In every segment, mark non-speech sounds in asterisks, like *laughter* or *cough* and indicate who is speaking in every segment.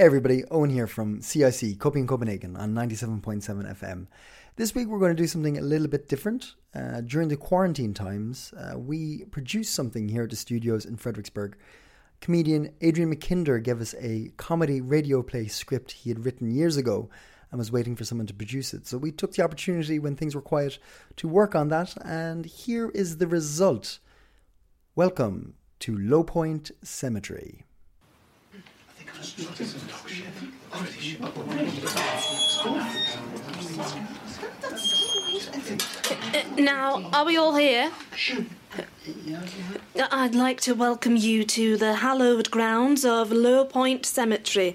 Speaker 1: Hey everybody, Owen here from CIC, Coping Copenhagen on 97.7 FM. This week we're going to do something a little bit different. Uh, during the quarantine times, uh, we produced something here at the studios in Frederiksberg. Comedian Adrian McKinder gave us a comedy radio play script he had written years ago and was waiting for someone to produce it. So we took the opportunity when things were quiet to work on that, and here is the result. Welcome to Lowpoint Cemetery.
Speaker 2: Uh, now, are we all here? I'd like to welcome you to the hallowed grounds of Lowpoint Cemetery.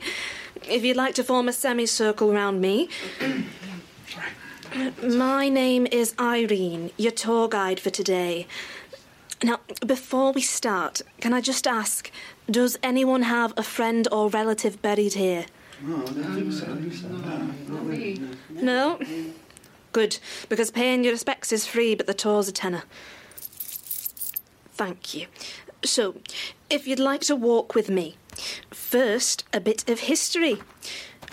Speaker 2: If you'd like to form a semicircle round me. My name is Irene, your tour guide for today. Now, before we start, can I just ask does anyone have a friend or relative buried here? No? No. Good, because paying your respects is free, but the tour's a tenner. Thank you. So, if you'd like to walk with me, first, a bit of history.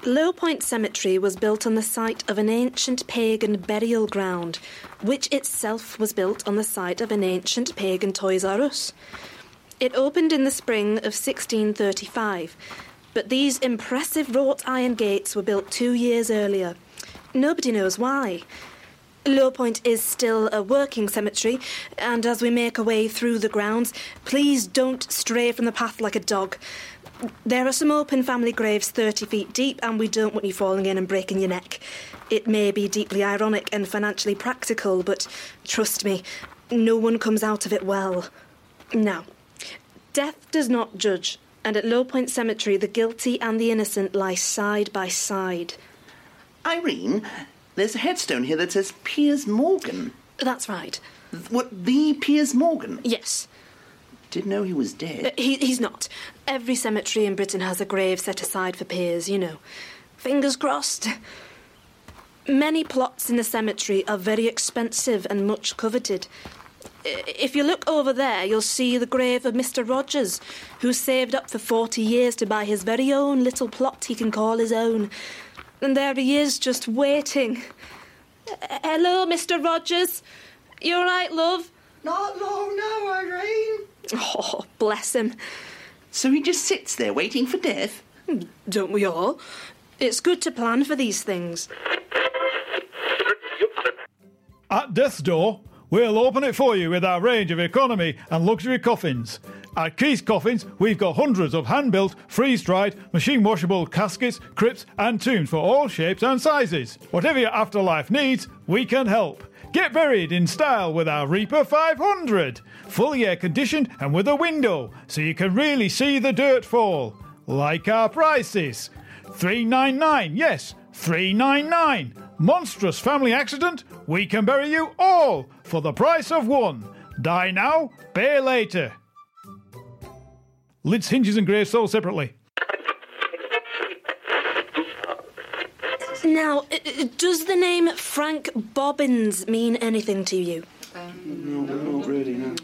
Speaker 2: Lowpoint Cemetery was built on the site of an ancient pagan burial ground, which itself was built on the site of an ancient pagan Toys R Us. It opened in the spring of 1635, but these impressive wrought iron gates were built two years earlier. Nobody knows why. Lowpoint is still a working cemetery, and as we make our way through the grounds, please don't stray from the path like a dog. There are some open family graves 30 feet deep, and we don't want you falling in and breaking your neck. It may be deeply ironic and financially practical, but trust me, no one comes out of it well. Now, death does not judge, and at Lowpoint Cemetery, the guilty and the innocent lie side by side.
Speaker 3: Irene, there's a headstone here that says Piers Morgan.
Speaker 2: That's right.
Speaker 3: What, the Piers Morgan?
Speaker 2: Yes.
Speaker 3: Didn't know he was dead.
Speaker 2: Uh, he, he's not. Every cemetery in Britain has a grave set aside for peers, you know. Fingers crossed. Many plots in the cemetery are very expensive and much coveted. If you look over there, you'll see the grave of Mr. Rogers, who saved up for 40 years to buy his very own little plot he can call his own. And there he is, just waiting. Hello, Mr. Rogers. You all right, love?
Speaker 3: Not long now, Irene.
Speaker 2: Oh, bless him.
Speaker 3: So he just sits there waiting for death?
Speaker 2: Don't we all? It's good to plan for these things.
Speaker 4: At Death's Door, we'll open it for you with our range of economy and luxury coffins. At Keith's Coffins, we've got hundreds of hand built, freeze dried, machine washable caskets, crypts, and tombs for all shapes and sizes. Whatever your afterlife needs, we can help. Get buried in style with our Reaper 500. Fully air conditioned and with a window, so you can really see the dirt fall. Like our prices. 399, yes, 399. Monstrous family accident, we can bury you all for the price of one. Die now, pay later. Lids, hinges, and graves sold separately.
Speaker 2: Now, does the name Frank Bobbins mean anything to you?
Speaker 3: No, not really, no.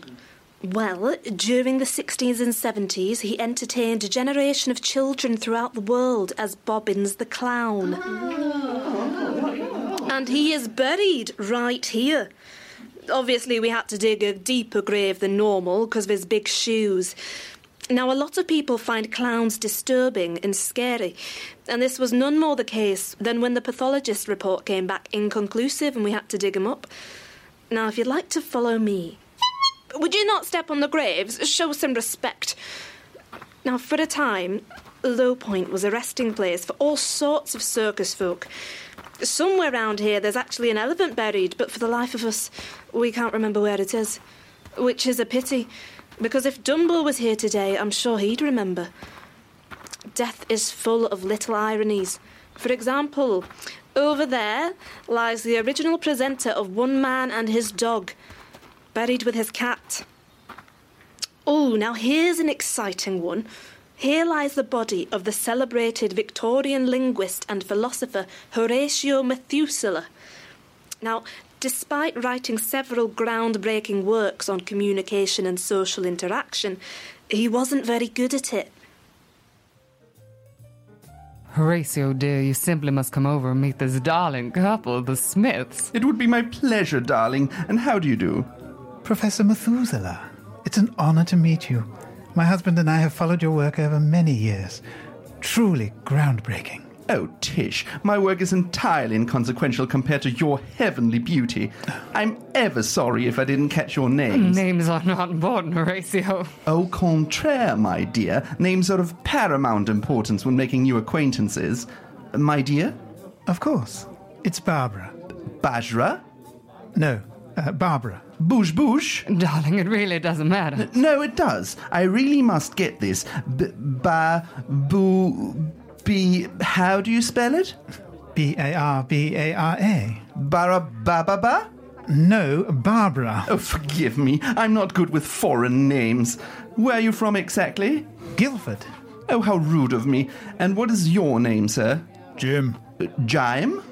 Speaker 2: Well, during the 60s and 70s, he entertained a generation of children throughout the world as Bobbins the Clown. And he is buried right here. Obviously, we had to dig a deeper grave than normal because of his big shoes. Now, a lot of people find clowns disturbing and scary, and this was none more the case than when the pathologist report came back inconclusive and we had to dig him up. Now, if you'd like to follow me, would you not step on the graves? Show some respect. Now, for a time, Lowpoint was a resting place for all sorts of circus folk. Somewhere round here, there's actually an elephant buried, but for the life of us, we can't remember where it is. Which is a pity, because if Dumbo was here today, I'm sure he'd remember. death is full of little ironies. For example, over there lies the original presenter of One Man and His Dog, buried with his cat. Oh, now here's an exciting one. Here lies the body of the celebrated Victorian linguist and philosopher Horatio Methuselah. Now, despite writing several groundbreaking works on communication and social interaction, he wasn't very good at it.
Speaker 5: Horatio, dear, you simply must come over and meet this darling couple, the Smiths.
Speaker 6: It would be my pleasure, darling. And how do you do?
Speaker 7: Professor Methuselah, it's an honor to meet you. My husband and I have followed your work over many years. Truly groundbreaking.
Speaker 6: Oh, Tish, my work is entirely inconsequential compared to your heavenly beauty. I'm ever sorry if I didn't catch your names.
Speaker 5: Names are not important, Horatio.
Speaker 6: Au contraire, my dear. Names are of paramount importance when making new acquaintances. My dear?
Speaker 7: Of course. It's Barbara.
Speaker 6: Bajra?
Speaker 7: No, uh, Barbara.
Speaker 6: Bouche Bouche?
Speaker 5: Darling, it really doesn't matter.
Speaker 6: No, it does. I really must get this. B- ba, boo, be. How do you spell it?
Speaker 7: B A R B A R A.
Speaker 6: Barababa?
Speaker 7: No, Barbara.
Speaker 6: Oh, forgive me. I'm not good with foreign names. Where are you from exactly?
Speaker 7: Guildford.
Speaker 6: Oh, how rude of me. And what is your name, sir?
Speaker 4: Jim.
Speaker 6: Uh, Jime?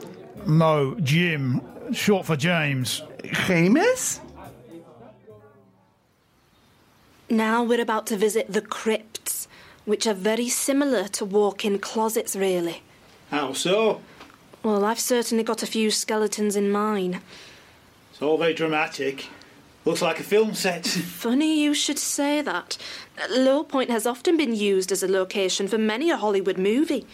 Speaker 4: No, Jim. Short for James.
Speaker 6: James?
Speaker 2: Now we're about to visit the crypts, which are very similar to walk in closets, really.
Speaker 4: How so?
Speaker 2: Well, I've certainly got a few skeletons in mine.
Speaker 4: It's all very dramatic. Looks like a film set. *laughs*
Speaker 2: Funny you should say that. Lowpoint has often been used as a location for many a Hollywood movie.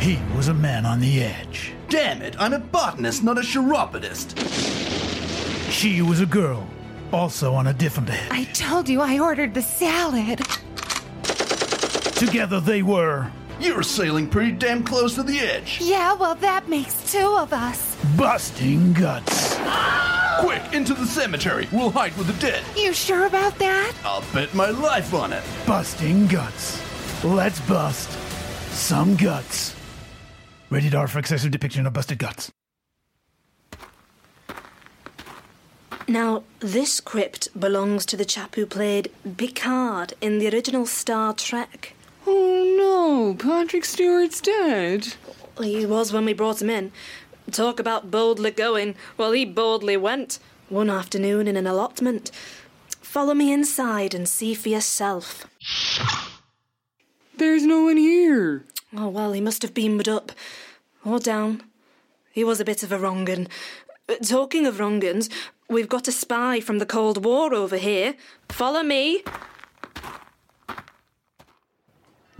Speaker 4: He was a man on the edge.
Speaker 6: Damn it, I'm a botanist, not a chiropodist.
Speaker 4: She was a girl, also on a different edge.
Speaker 5: I told you I ordered the salad.
Speaker 4: Together they were
Speaker 6: You're sailing pretty damn close to the edge.
Speaker 5: Yeah, well, that makes two of us.
Speaker 4: busting guts.
Speaker 6: Quick, into the cemetery. We'll hide with the dead.
Speaker 5: You sure about that?
Speaker 6: I'll bet my life on it.
Speaker 4: Busting guts. Let's bust some guts. Rated R for excessive depiction of busted guts.
Speaker 2: Now, this crypt belongs to the chap who played Picard in the original Star Trek.
Speaker 5: Oh no, Patrick Stewart's dead.
Speaker 2: He was when we brought him in. Talk about boldly going. Well, he boldly went. One afternoon in an allotment. Follow me inside and see for yourself.
Speaker 5: There's no one here.
Speaker 2: Oh, well, he must have beamed up. Or down. He was a bit of a wrong un. Uh, Talking of wrong uns, we've got a spy from the Cold War over here. Follow me.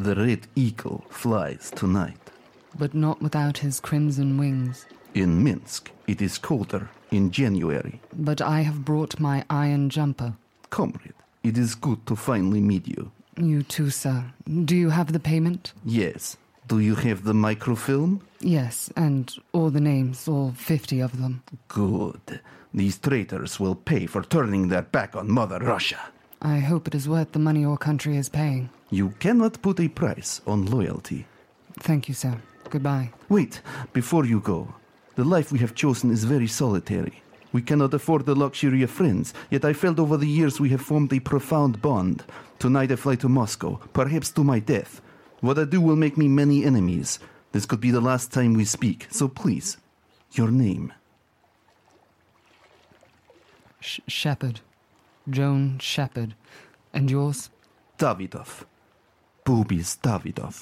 Speaker 6: The red eagle flies tonight.
Speaker 5: But not without his crimson wings.
Speaker 6: In Minsk, it is colder in January.
Speaker 5: But I have brought my iron jumper.
Speaker 6: Comrade, it is good to finally meet you.
Speaker 5: You too, sir. Do you have the payment?
Speaker 6: Yes. Do you have the microfilm?
Speaker 5: Yes, and all the names, all fifty of them.
Speaker 6: Good. These traitors will pay for turning their back on Mother Russia.
Speaker 5: I hope it is worth the money your country is paying.
Speaker 6: You cannot put a price on loyalty.
Speaker 5: Thank you, sir. Goodbye.
Speaker 6: Wait, before you go. The life we have chosen is very solitary. We cannot afford the luxury of friends, yet I felt over the years we have formed a profound bond. Tonight I fly to Moscow, perhaps to my death. What I do will make me many enemies. This could be the last time we speak, so please, your name.
Speaker 5: Sh- Shepherd. Joan Shepherd. And yours?
Speaker 6: Davidov. Boobies Davidov.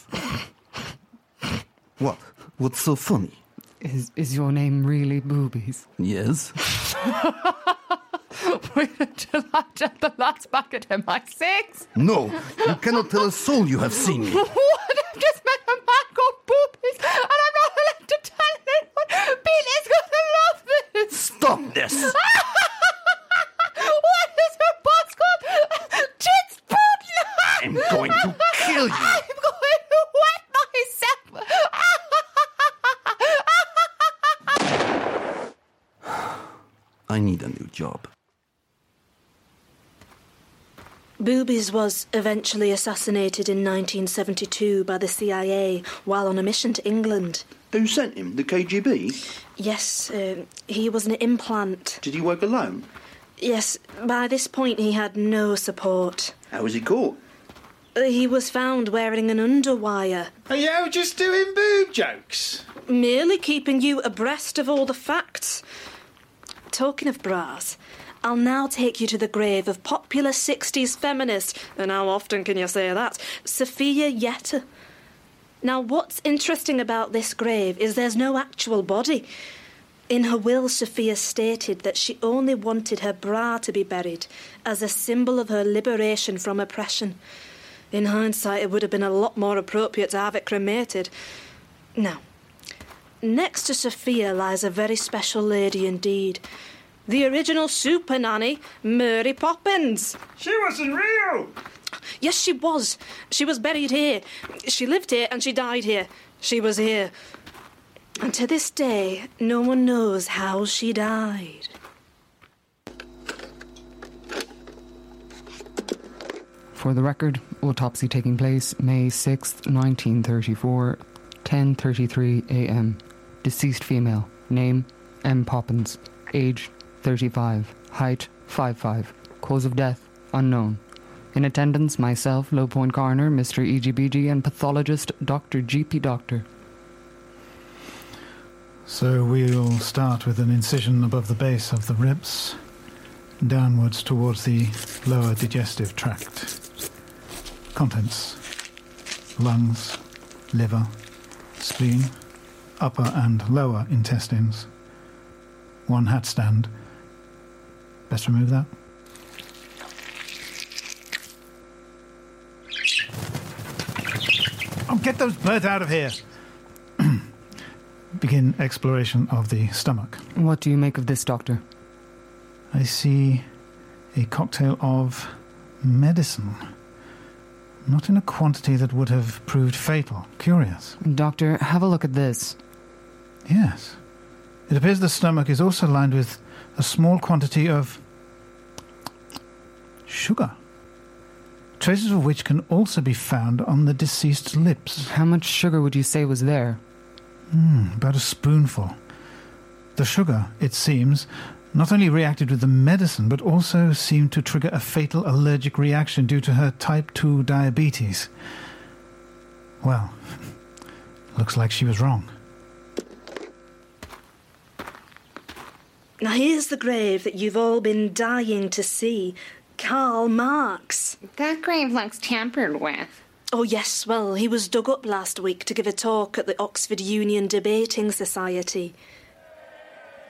Speaker 6: what? What's so funny?
Speaker 5: Is is your name really Boobies?
Speaker 6: Yes? *laughs*
Speaker 5: Wait until I tell the last bucket in MI6.
Speaker 6: No, you cannot tell a soul you have seen me. *laughs*
Speaker 5: What? I've just met a man called Boobies, and I'm not allowed to tell anyone. Billy's gonna love this.
Speaker 6: Stop this!
Speaker 5: what is her boss called? Tits Putin.
Speaker 6: I'm going to kill you!
Speaker 5: I'm going to wet myself.
Speaker 6: I need a new job.
Speaker 2: Boobies was eventually assassinated in 1972 by the CIA while on a mission to England.
Speaker 3: Who sent him? The KGB?
Speaker 2: Yes, uh, he was an implant.
Speaker 3: Did he work alone?
Speaker 2: Yes, by this point he had no support.
Speaker 3: How was he caught?
Speaker 2: Uh, He was found wearing an underwire,
Speaker 8: Are you just doing boob jokes?
Speaker 2: merely keeping you abreast of all the facts. Talking of bras, I'll now take you to the grave of popular 60s feminist, and how often can you say that? Sophia Yetta. Now, what's interesting about this grave is there's no actual body. In her will, Sophia stated that she only wanted her bra to be buried as a symbol of her liberation from oppression. In hindsight, it would have been a lot more appropriate to have it cremated. Now, next to Sophia lies a very special lady indeed. The original super nanny, Mary Poppins.
Speaker 8: She wasn't real.
Speaker 2: Yes, she was. She was buried here. She lived here and she died here. She was here. And to this day, no one knows how she died.
Speaker 5: For the record, autopsy taking place May 6th, 1934, 10:33 a.m. Deceased female. Name M Poppins. Age 35. Height 5'5. Cause of death unknown. In attendance, myself, Lowpoint Coroner, Mr. EGBG, and pathologist Dr. GP Doctor.
Speaker 9: So we'll start with an incision above the base of the ribs, downwards towards the lower digestive tract. Contents lungs, liver, spleen, upper and lower intestines. One hat stand. Best remove that. Oh, get those birds out of here! *clears throat* Begin exploration of the stomach.
Speaker 5: What do you make of this, Doctor?
Speaker 9: I see a cocktail of medicine. Not in a quantity that would have proved fatal. Curious.
Speaker 5: Doctor, have a look at this.
Speaker 9: Yes. It appears the stomach is also lined with a small quantity of sugar. Traces of which can also be found on the deceased's lips.
Speaker 5: How much sugar would you say was there?
Speaker 9: Hmm, about a spoonful. The sugar, it seems, not only reacted with the medicine, but also seemed to trigger a fatal allergic reaction due to her type 2 diabetes. Well, *laughs* looks like she was wrong.
Speaker 2: Now, here's the grave that you've all been dying to see Karl Marx.
Speaker 10: That grave looks tampered with.
Speaker 2: Oh, yes, well, he was dug up last week to give a talk at the Oxford Union Debating Society.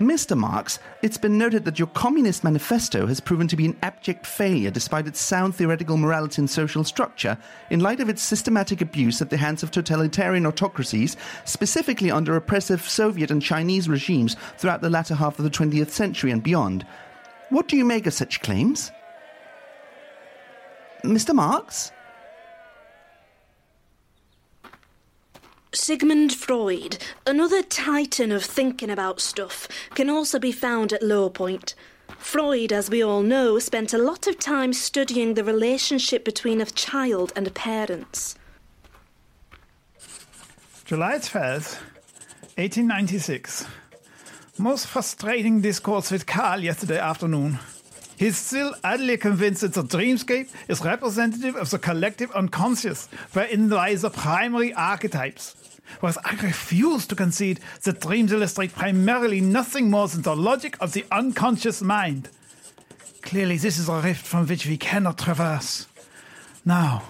Speaker 6: Mr. Marx, it's been noted that your Communist Manifesto has proven to be an abject failure despite its sound theoretical morality and social structure in light of its systematic abuse at the hands of totalitarian autocracies, specifically under oppressive Soviet and Chinese regimes throughout the latter half of the 20th century and beyond. What do you make of such claims? Mr. Marx?
Speaker 2: Sigmund Freud, another titan of thinking about stuff, can also be found at Lowpoint. Freud, as we all know, spent a lot of time studying the relationship between a child and parents.
Speaker 4: July 12th, 1896. Most frustrating discourse with Carl yesterday afternoon. He's still utterly convinced that the dreamscape is representative of the collective unconscious, wherein lie the primary archetypes. Whereas I refuse to concede that dreams illustrate primarily nothing more than the logic of the unconscious mind. Clearly, this is a rift from which we cannot traverse. Now,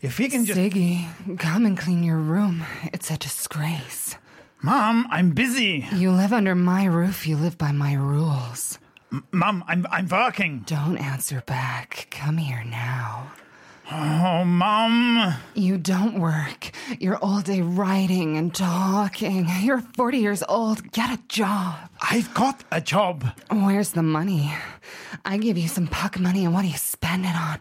Speaker 4: if we can just.
Speaker 5: Ziggy, come and clean your room. It's a disgrace.
Speaker 4: Mom, I'm busy.
Speaker 5: You live under my roof, you live by my rules.
Speaker 4: Mom, I'm, I'm working.
Speaker 5: Don't answer back. Come here now.
Speaker 4: Oh, Mom.
Speaker 5: You don't work. You're all day writing and talking. You're 40 years old. Get a job.
Speaker 4: I've got a job.
Speaker 5: Where's the money? I give you some puck money, and what do you spend it on?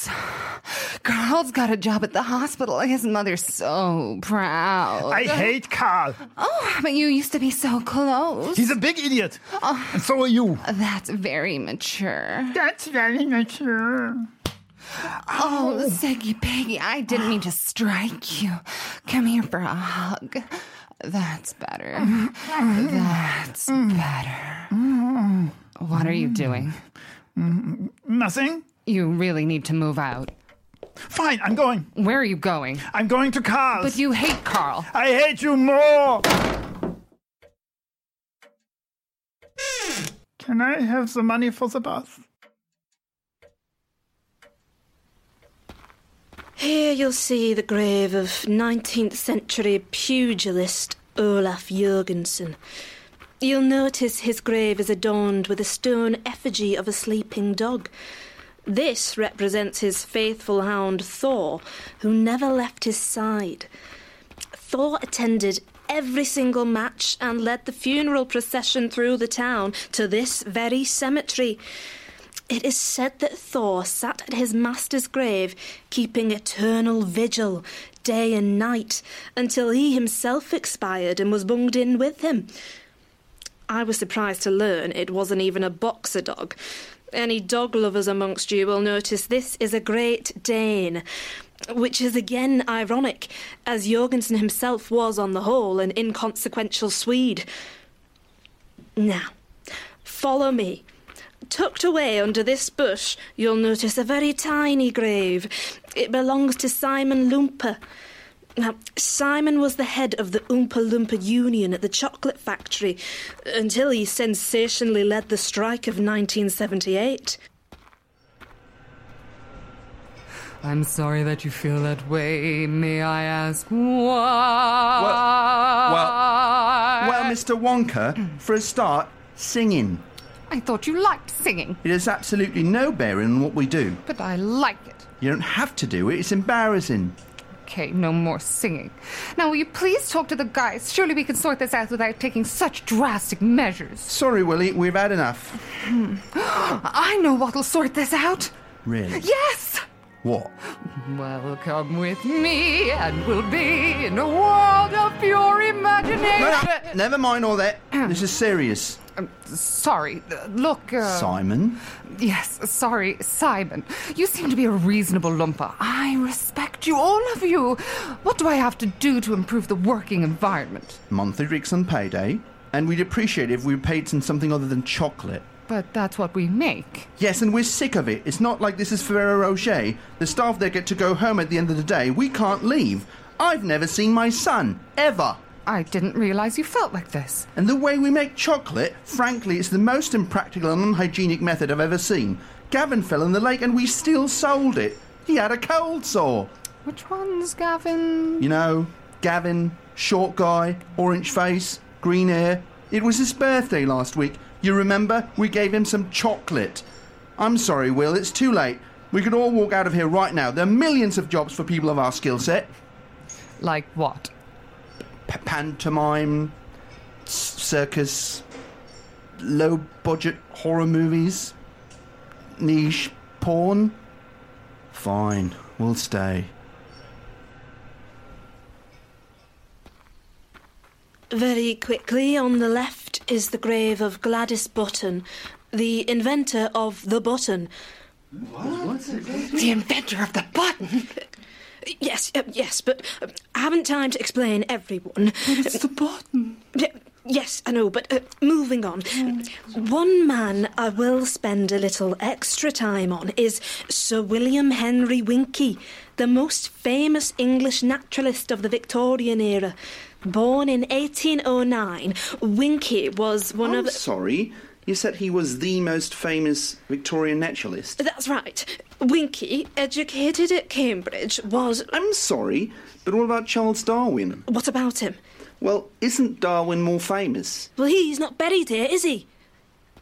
Speaker 5: Sweets. *sighs* Carl's got a job at the hospital. His mother's so proud.
Speaker 4: I hate Carl.
Speaker 5: Oh, but you used to be so close.
Speaker 4: He's a big idiot. Oh. And so are you.
Speaker 5: That's very mature.
Speaker 4: That's very mature.
Speaker 5: Oh, Seggy Peggy, I didn't mean to strike you. Come here for a hug. That's better. That's better. Mm-hmm. What are you doing? Mm-hmm.
Speaker 4: Nothing?
Speaker 5: You really need to move out.
Speaker 4: Fine, I'm going.
Speaker 5: Where are you going?
Speaker 4: I'm going to Carl's.
Speaker 5: But you hate Carl.
Speaker 4: I hate you more. Can I have the money for the bus?
Speaker 2: Here you'll see the grave of 19th century pugilist Olaf Jørgensen. You'll notice his grave is adorned with a stone effigy of a sleeping dog. This represents his faithful hound Thor, who never left his side. Thor attended every single match and led the funeral procession through the town to this very cemetery. It is said that Thor sat at his master's grave, keeping eternal vigil, day and night, until he himself expired and was bunged in with him. I was surprised to learn it wasn't even a boxer dog. Any dog lovers amongst you will notice this is a Great Dane, which is again ironic, as Jorgensen himself was, on the whole, an inconsequential Swede. Now, follow me. Tucked away under this bush, you'll notice a very tiny grave. It belongs to Simon Lumper. Now, Simon was the head of the Oompa Loompa Union at the chocolate factory until he sensationally led the strike of 1978.
Speaker 5: I'm sorry that you feel that way. May I ask why?
Speaker 6: Well, well, well Mr. Wonka, for a start, singing.
Speaker 5: I thought you liked singing,
Speaker 6: It has absolutely no bearing on what we do.
Speaker 5: but I like it.
Speaker 6: You don't have to do it, it's embarrassing.
Speaker 5: Okay, no more singing. Now, will you please talk to the guys? Surely we can sort this out without taking such drastic measures.
Speaker 6: Sorry, Willie, we've had enough. *gasps*
Speaker 5: I know what'll sort this out.
Speaker 6: Really?
Speaker 5: Yes!
Speaker 6: What?
Speaker 5: Well, come with me, and we'll be in a world of pure imagination.
Speaker 6: No, no, never mind all that. *clears throat* This is serious.
Speaker 5: Um, sorry. uh, Look. Uh,
Speaker 6: Simon?
Speaker 5: Yes, sorry, Simon. You seem to be a reasonable lumper. I respect you, all of you. What do I have to do to improve the working environment?
Speaker 6: Monthly Ricks on payday. And we'd appreciate it if we were paid in something other than chocolate.
Speaker 5: But that's what we make.
Speaker 6: Yes, and we're sick of it. It's not like this is Ferrero Rocher. The staff there get to go home at the end of the day. We can't leave. I've never seen my son, ever.
Speaker 5: I didn't realize you felt like this.
Speaker 6: And the way we make chocolate, frankly, it's the most impractical and unhygienic method I've ever seen. Gavin fell in the lake and we still sold it. He had a cold sore.
Speaker 5: Which one's Gavin?
Speaker 6: You know, Gavin, short guy, orange face, green hair. It was his birthday last week. You remember? We gave him some chocolate. I'm sorry, Will, it's too late. We could all walk out of here right now. There are millions of jobs for people of our skill set.
Speaker 5: Like what?
Speaker 6: P- pantomime, circus, low budget horror movies, niche porn. Fine, we'll stay.
Speaker 2: Very quickly, on the left is the grave of Gladys Button, the inventor of the button. What?
Speaker 5: The inventor of the button? *laughs*
Speaker 2: Yes, uh, yes, but uh, I haven't time to explain everyone.
Speaker 5: But It's the button.
Speaker 2: Y- Yes, I know, but uh, moving on. One man I will spend a little extra time on is Sir William Henry Winkie, the most famous English naturalist of the Victorian era. Born in 1809, Winkie was one
Speaker 3: I'm
Speaker 2: of the.
Speaker 3: sorry. You said he was the most famous Victorian naturalist.
Speaker 2: That's right. Winky, educated at Cambridge, was.
Speaker 3: I'm sorry, but what about Charles Darwin?
Speaker 2: What about him?
Speaker 3: Well, isn't Darwin more famous?
Speaker 2: Well, he's not buried here, is he?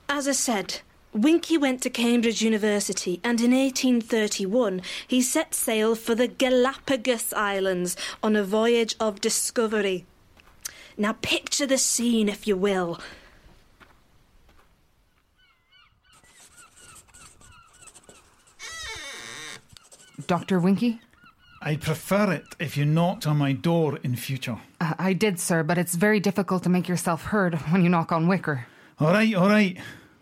Speaker 2: As I said, Winky went to Cambridge University and in 1831 he set sail for the Galapagos Islands on a voyage of discovery. Now picture the scene, if you will.
Speaker 5: Dr. Winky?
Speaker 4: I'd prefer it if you knocked on my door in future.
Speaker 5: Uh, I did, sir, but it's very difficult to make yourself heard when you knock on wicker.
Speaker 4: All right, all right.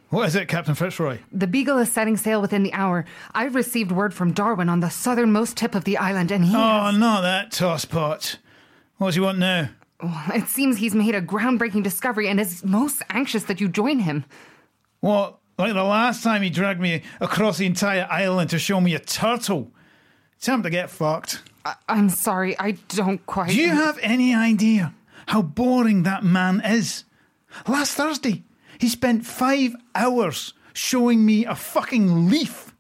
Speaker 4: What is it, Captain Fitzroy?
Speaker 5: The Beagle is setting sail within the hour. I've received word from Darwin on the southernmost tip of the island, and he.
Speaker 4: Oh, not that tosspot. What does he want now?
Speaker 5: Well, it seems he's made a groundbreaking discovery and is most anxious that you join him.
Speaker 4: What? Like the last time he dragged me across the entire island to show me a turtle? Time to get fucked.
Speaker 5: I- I'm sorry, I don't quite.
Speaker 4: Do you have any idea how boring that man is? Last Thursday, he spent five hours showing me a fucking leaf.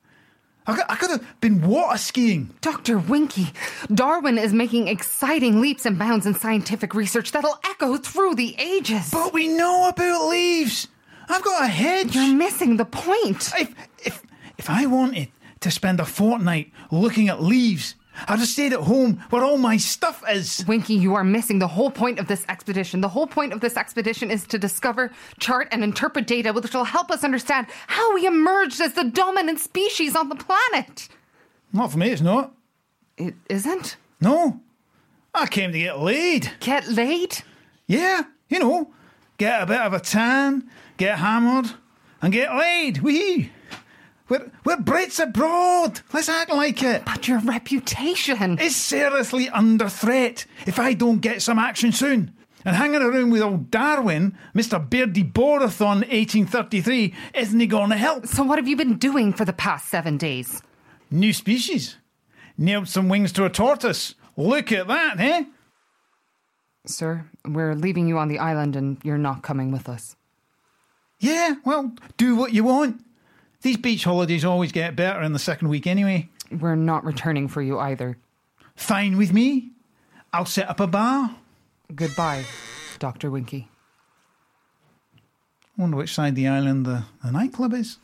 Speaker 4: I could, I could have been water skiing.
Speaker 5: Dr. Winky, Darwin is making exciting leaps and bounds in scientific research that'll echo through the ages.
Speaker 4: But we know about leaves. I've got a hedge.
Speaker 5: You're missing the point.
Speaker 4: If, if, if I wanted to spend a fortnight looking at leaves, I'd have stayed at home where all my stuff is.
Speaker 5: Winky, you are missing the whole point of this expedition. The whole point of this expedition is to discover, chart, and interpret data which will help us understand how we emerged as the dominant species on the planet.
Speaker 4: Not for me, it's not.
Speaker 5: It isn't?
Speaker 4: No. I came to get laid.
Speaker 5: Get laid?
Speaker 4: Yeah, you know, get a bit of a tan, get hammered, and get laid. Wee. We're, we're Brits abroad. Let's act like it.
Speaker 5: But your reputation.
Speaker 4: is seriously under threat if I don't get some action soon. And hanging around with old Darwin, Mr. Beardy Borathon 1833, isn't he going to help?
Speaker 5: So, what have you been doing for the past seven days?
Speaker 4: New species. Nailed some wings to a tortoise. Look at that, eh?
Speaker 5: Sir, we're leaving you on the island and you're not coming with us.
Speaker 4: Yeah, well, do what you want. These beach holidays always get better in the second week anyway.
Speaker 5: We're not returning for you either.
Speaker 4: Fine with me. I'll set up a bar.
Speaker 5: Goodbye, Dr. Winky.
Speaker 4: Wonder which side of the island the, the nightclub is.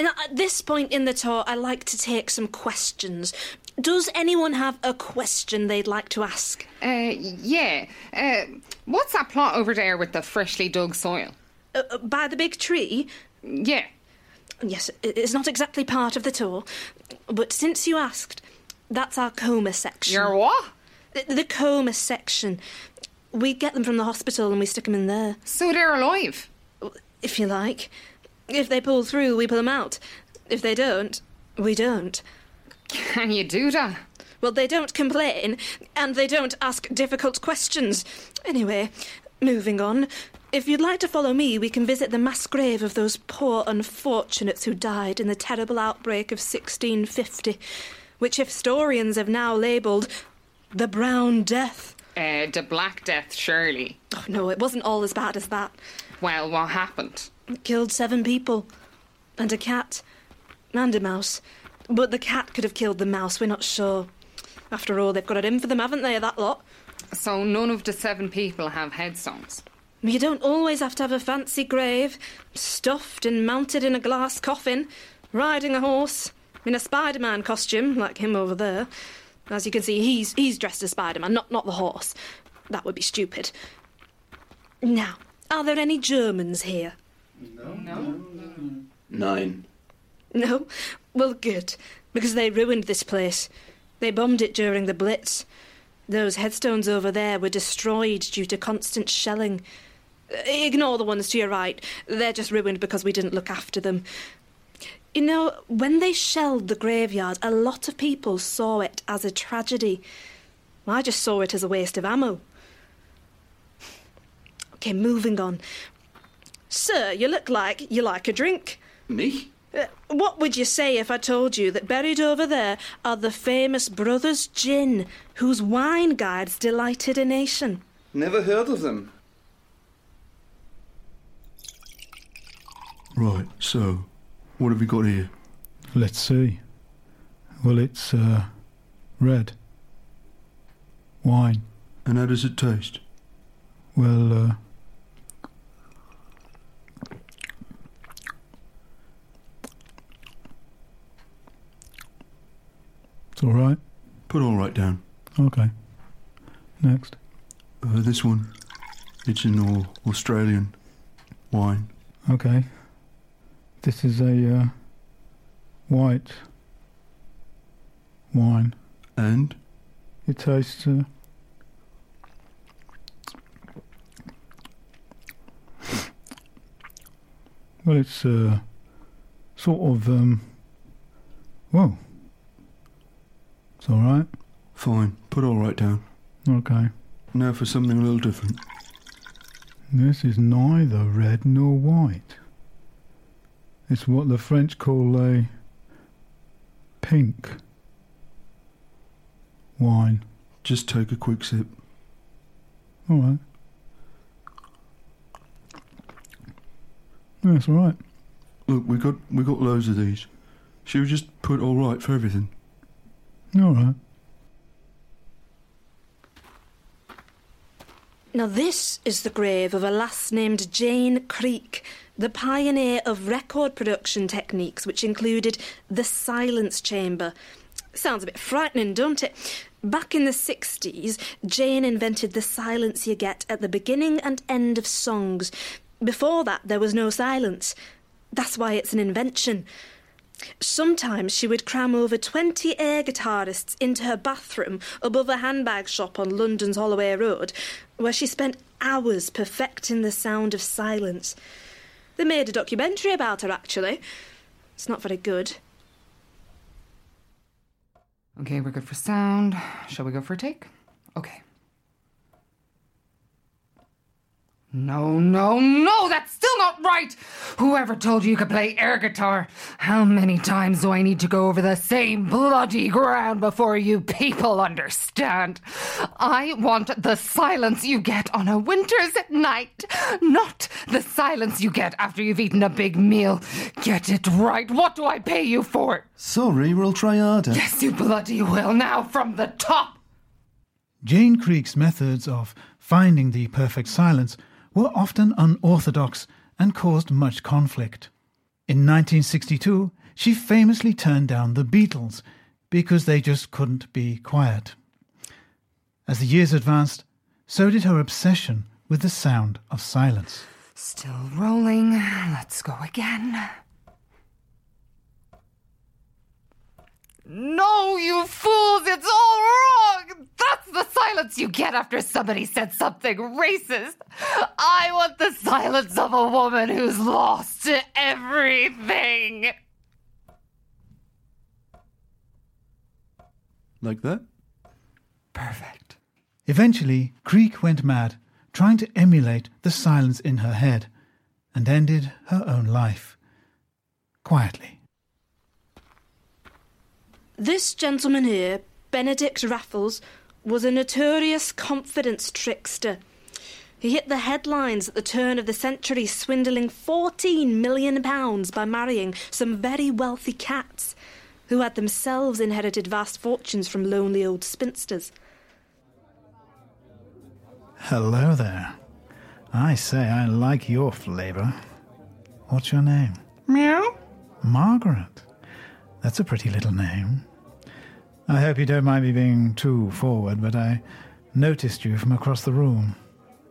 Speaker 2: Now, at this point in the tour, I like to take some questions. Does anyone have a question they'd like to ask?
Speaker 5: Uh, yeah. Uh, what's that plot over there with the freshly dug soil?
Speaker 2: Uh, uh, by the big tree?
Speaker 5: Yeah.
Speaker 2: Yes, it's not exactly part of the tour, but since you asked, that's our coma section.
Speaker 5: Your what?
Speaker 2: The, the coma section. We get them from the hospital and we stick them in there,
Speaker 5: So they're alive.
Speaker 2: if you like. If they pull through, we pull them out. If they don't, we don't.
Speaker 5: Can you do that?
Speaker 2: Well, they don't complain, and they don't ask difficult questions. Anyway, moving on. If you'd like to follow me, we can visit the mass grave of those poor unfortunates who died in the terrible outbreak of 1650, which historians have now labelled the Brown Death.
Speaker 5: Uh, the Black Death, surely.
Speaker 2: Oh, no, it wasn't all as bad as that.
Speaker 5: Well, what happened?
Speaker 2: It killed seven people, and a cat, and a mouse. But the cat could have killed the mouse, we're not sure. After all, they've got it in for them, haven't they, that lot?
Speaker 5: So none of the seven people have headstones.
Speaker 2: You don't always have to have a fancy grave, stuffed and mounted in a glass coffin, riding a horse, in a Spider Man costume, like him over there. As you can see, he's he's dressed as Spider Man, not not the horse. That would be stupid. Now, are there any Germans here? No. No.
Speaker 3: Nine.
Speaker 2: No? Well, good, because they ruined this place. They bombed it during the Blitz. Those headstones over there were destroyed due to constant shelling. Ignore the ones to your right. They're just ruined because we didn't look after them. You know, when they shelled the graveyard, a lot of people saw it as a tragedy. I just saw it as a waste of ammo. Okay, moving on. Sir, you look like you like a drink.
Speaker 3: Me?
Speaker 2: Uh, What would you say if I told you that buried over there are the famous Brothers Gin, whose wine guides delighted a nation?
Speaker 3: Never heard of them.
Speaker 6: Right, so, what have we got here?
Speaker 4: Let's see. Well, it's uh, red. Wine.
Speaker 6: And how does it taste?
Speaker 4: Well, uh. It's alright.
Speaker 6: Put all right down.
Speaker 4: Okay. Next.
Speaker 6: Uh, this one, it's an Australian wine.
Speaker 4: Okay. This is a uh, white wine.
Speaker 6: And?
Speaker 4: It tastes. Uh, well, it's uh, sort of. Um, well, it's all right.
Speaker 6: Fine. Put all right down.
Speaker 4: Okay.
Speaker 6: Now for something a little different.
Speaker 4: This is neither red nor white. It's what the French call a pink wine.
Speaker 6: Just take a quick sip.
Speaker 4: All right. That's all right.
Speaker 6: Look, we got we got loads of these. Should we just put all right for everything?
Speaker 4: All right.
Speaker 2: Now, this is the grave of a lass named Jane Creek, the pioneer of record production techniques, which included the silence chamber. Sounds a bit frightening, don't it? Back in the 60s, Jane invented the silence you get at the beginning and end of songs. Before that, there was no silence. That's why it's an invention. Sometimes she would cram over 20 air guitarists into her bathroom above a handbag shop on London's Holloway Road, where she spent hours perfecting the sound of silence. They made a documentary about her, actually. It's not very good.
Speaker 5: Okay, we're good for sound. Shall we go for a take? Okay. No, no, no, that's still not right! Whoever told you you could play air guitar? How many times do I need to go over the same bloody ground before you people understand? I want the silence you get on a winter's night, not the silence you get after you've eaten a big meal. Get it right. What do I pay you for?
Speaker 6: Sorry, we'll try harder.
Speaker 5: Yes, you bloody will. Now from the top.
Speaker 4: Jane Creek's methods of finding the perfect silence were often unorthodox and caused much conflict. In 1962, she famously turned down the Beatles because they just couldn't be quiet. As the years advanced, so did her obsession with the sound of silence.
Speaker 5: Still rolling. Let's go again. No, you fools, it's all wrong! That's the silence you get after somebody said something racist. I want the silence of a woman who's lost to everything.
Speaker 6: Like that?
Speaker 5: Perfect.
Speaker 4: Eventually, Creek went mad, trying to emulate the silence in her head, and ended her own life. Quietly.
Speaker 2: This gentleman here, Benedict Raffles, was a notorious confidence trickster. He hit the headlines at the turn of the century, swindling £14 million by marrying some very wealthy cats who had themselves inherited vast fortunes from lonely old spinsters.
Speaker 4: Hello there. I say, I like your flavour. What's your name?
Speaker 10: Meow.
Speaker 4: Margaret. That's a pretty little name. I hope you don't mind me being too forward, but I noticed you from across the room,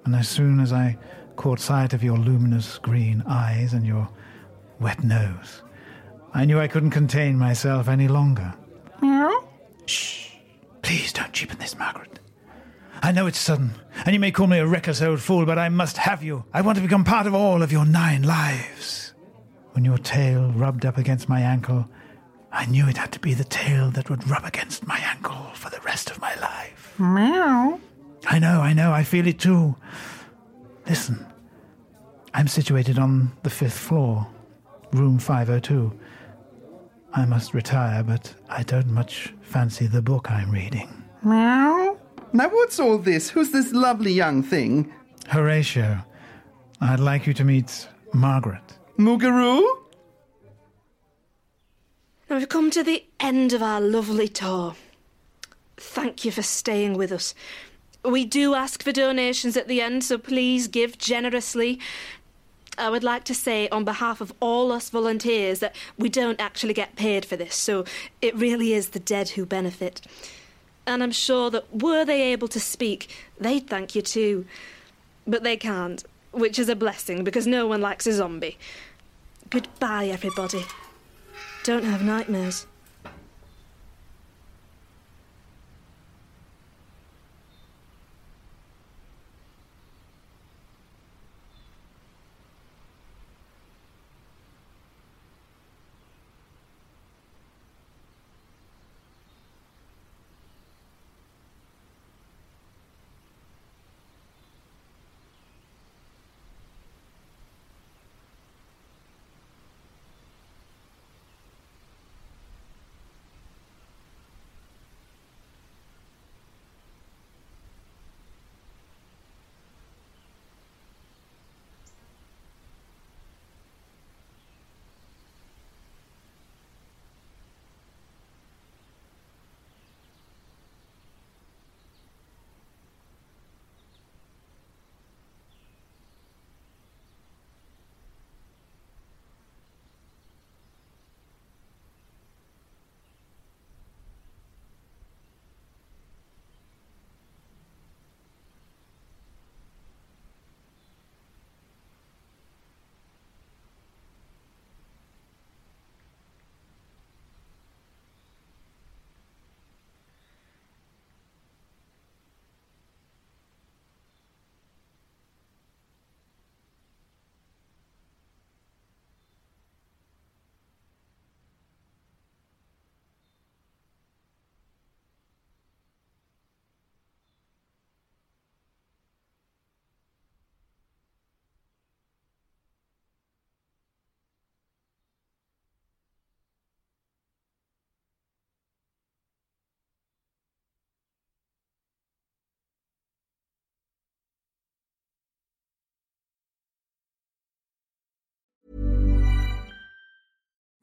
Speaker 4: and as soon as I caught sight of your luminous green eyes and your wet nose, I knew I couldn't contain myself any longer.
Speaker 10: Meow.
Speaker 4: Shh. Please don't cheapen this, Margaret. I know it's sudden, and you may call me a reckless old fool, but I must have you. I want to become part of all of your nine lives. When your tail rubbed up against my ankle, I knew it had to be the tail that would rub against my ankle for the rest of my life.
Speaker 10: Meow.
Speaker 4: I know, I know, I feel it too. Listen, I'm situated on the fifth floor, room 502. I must retire, but I don't much fancy the book I'm reading.
Speaker 10: Meow.
Speaker 6: Now, what's all this? Who's this lovely young thing?
Speaker 4: Horatio, I'd like you to meet Margaret.
Speaker 6: Mugaroo?
Speaker 2: Now we've come to the end of our lovely tour. Thank you for staying with us. We do ask for donations at the end, so please give generously. I would like to say, on behalf of all us volunteers, that we don't actually get paid for this, so it really is the dead who benefit. And I'm sure that were they able to speak, they'd thank you too. But they can't, which is a blessing because no one likes a zombie. Goodbye, everybody. Don't have nightmares.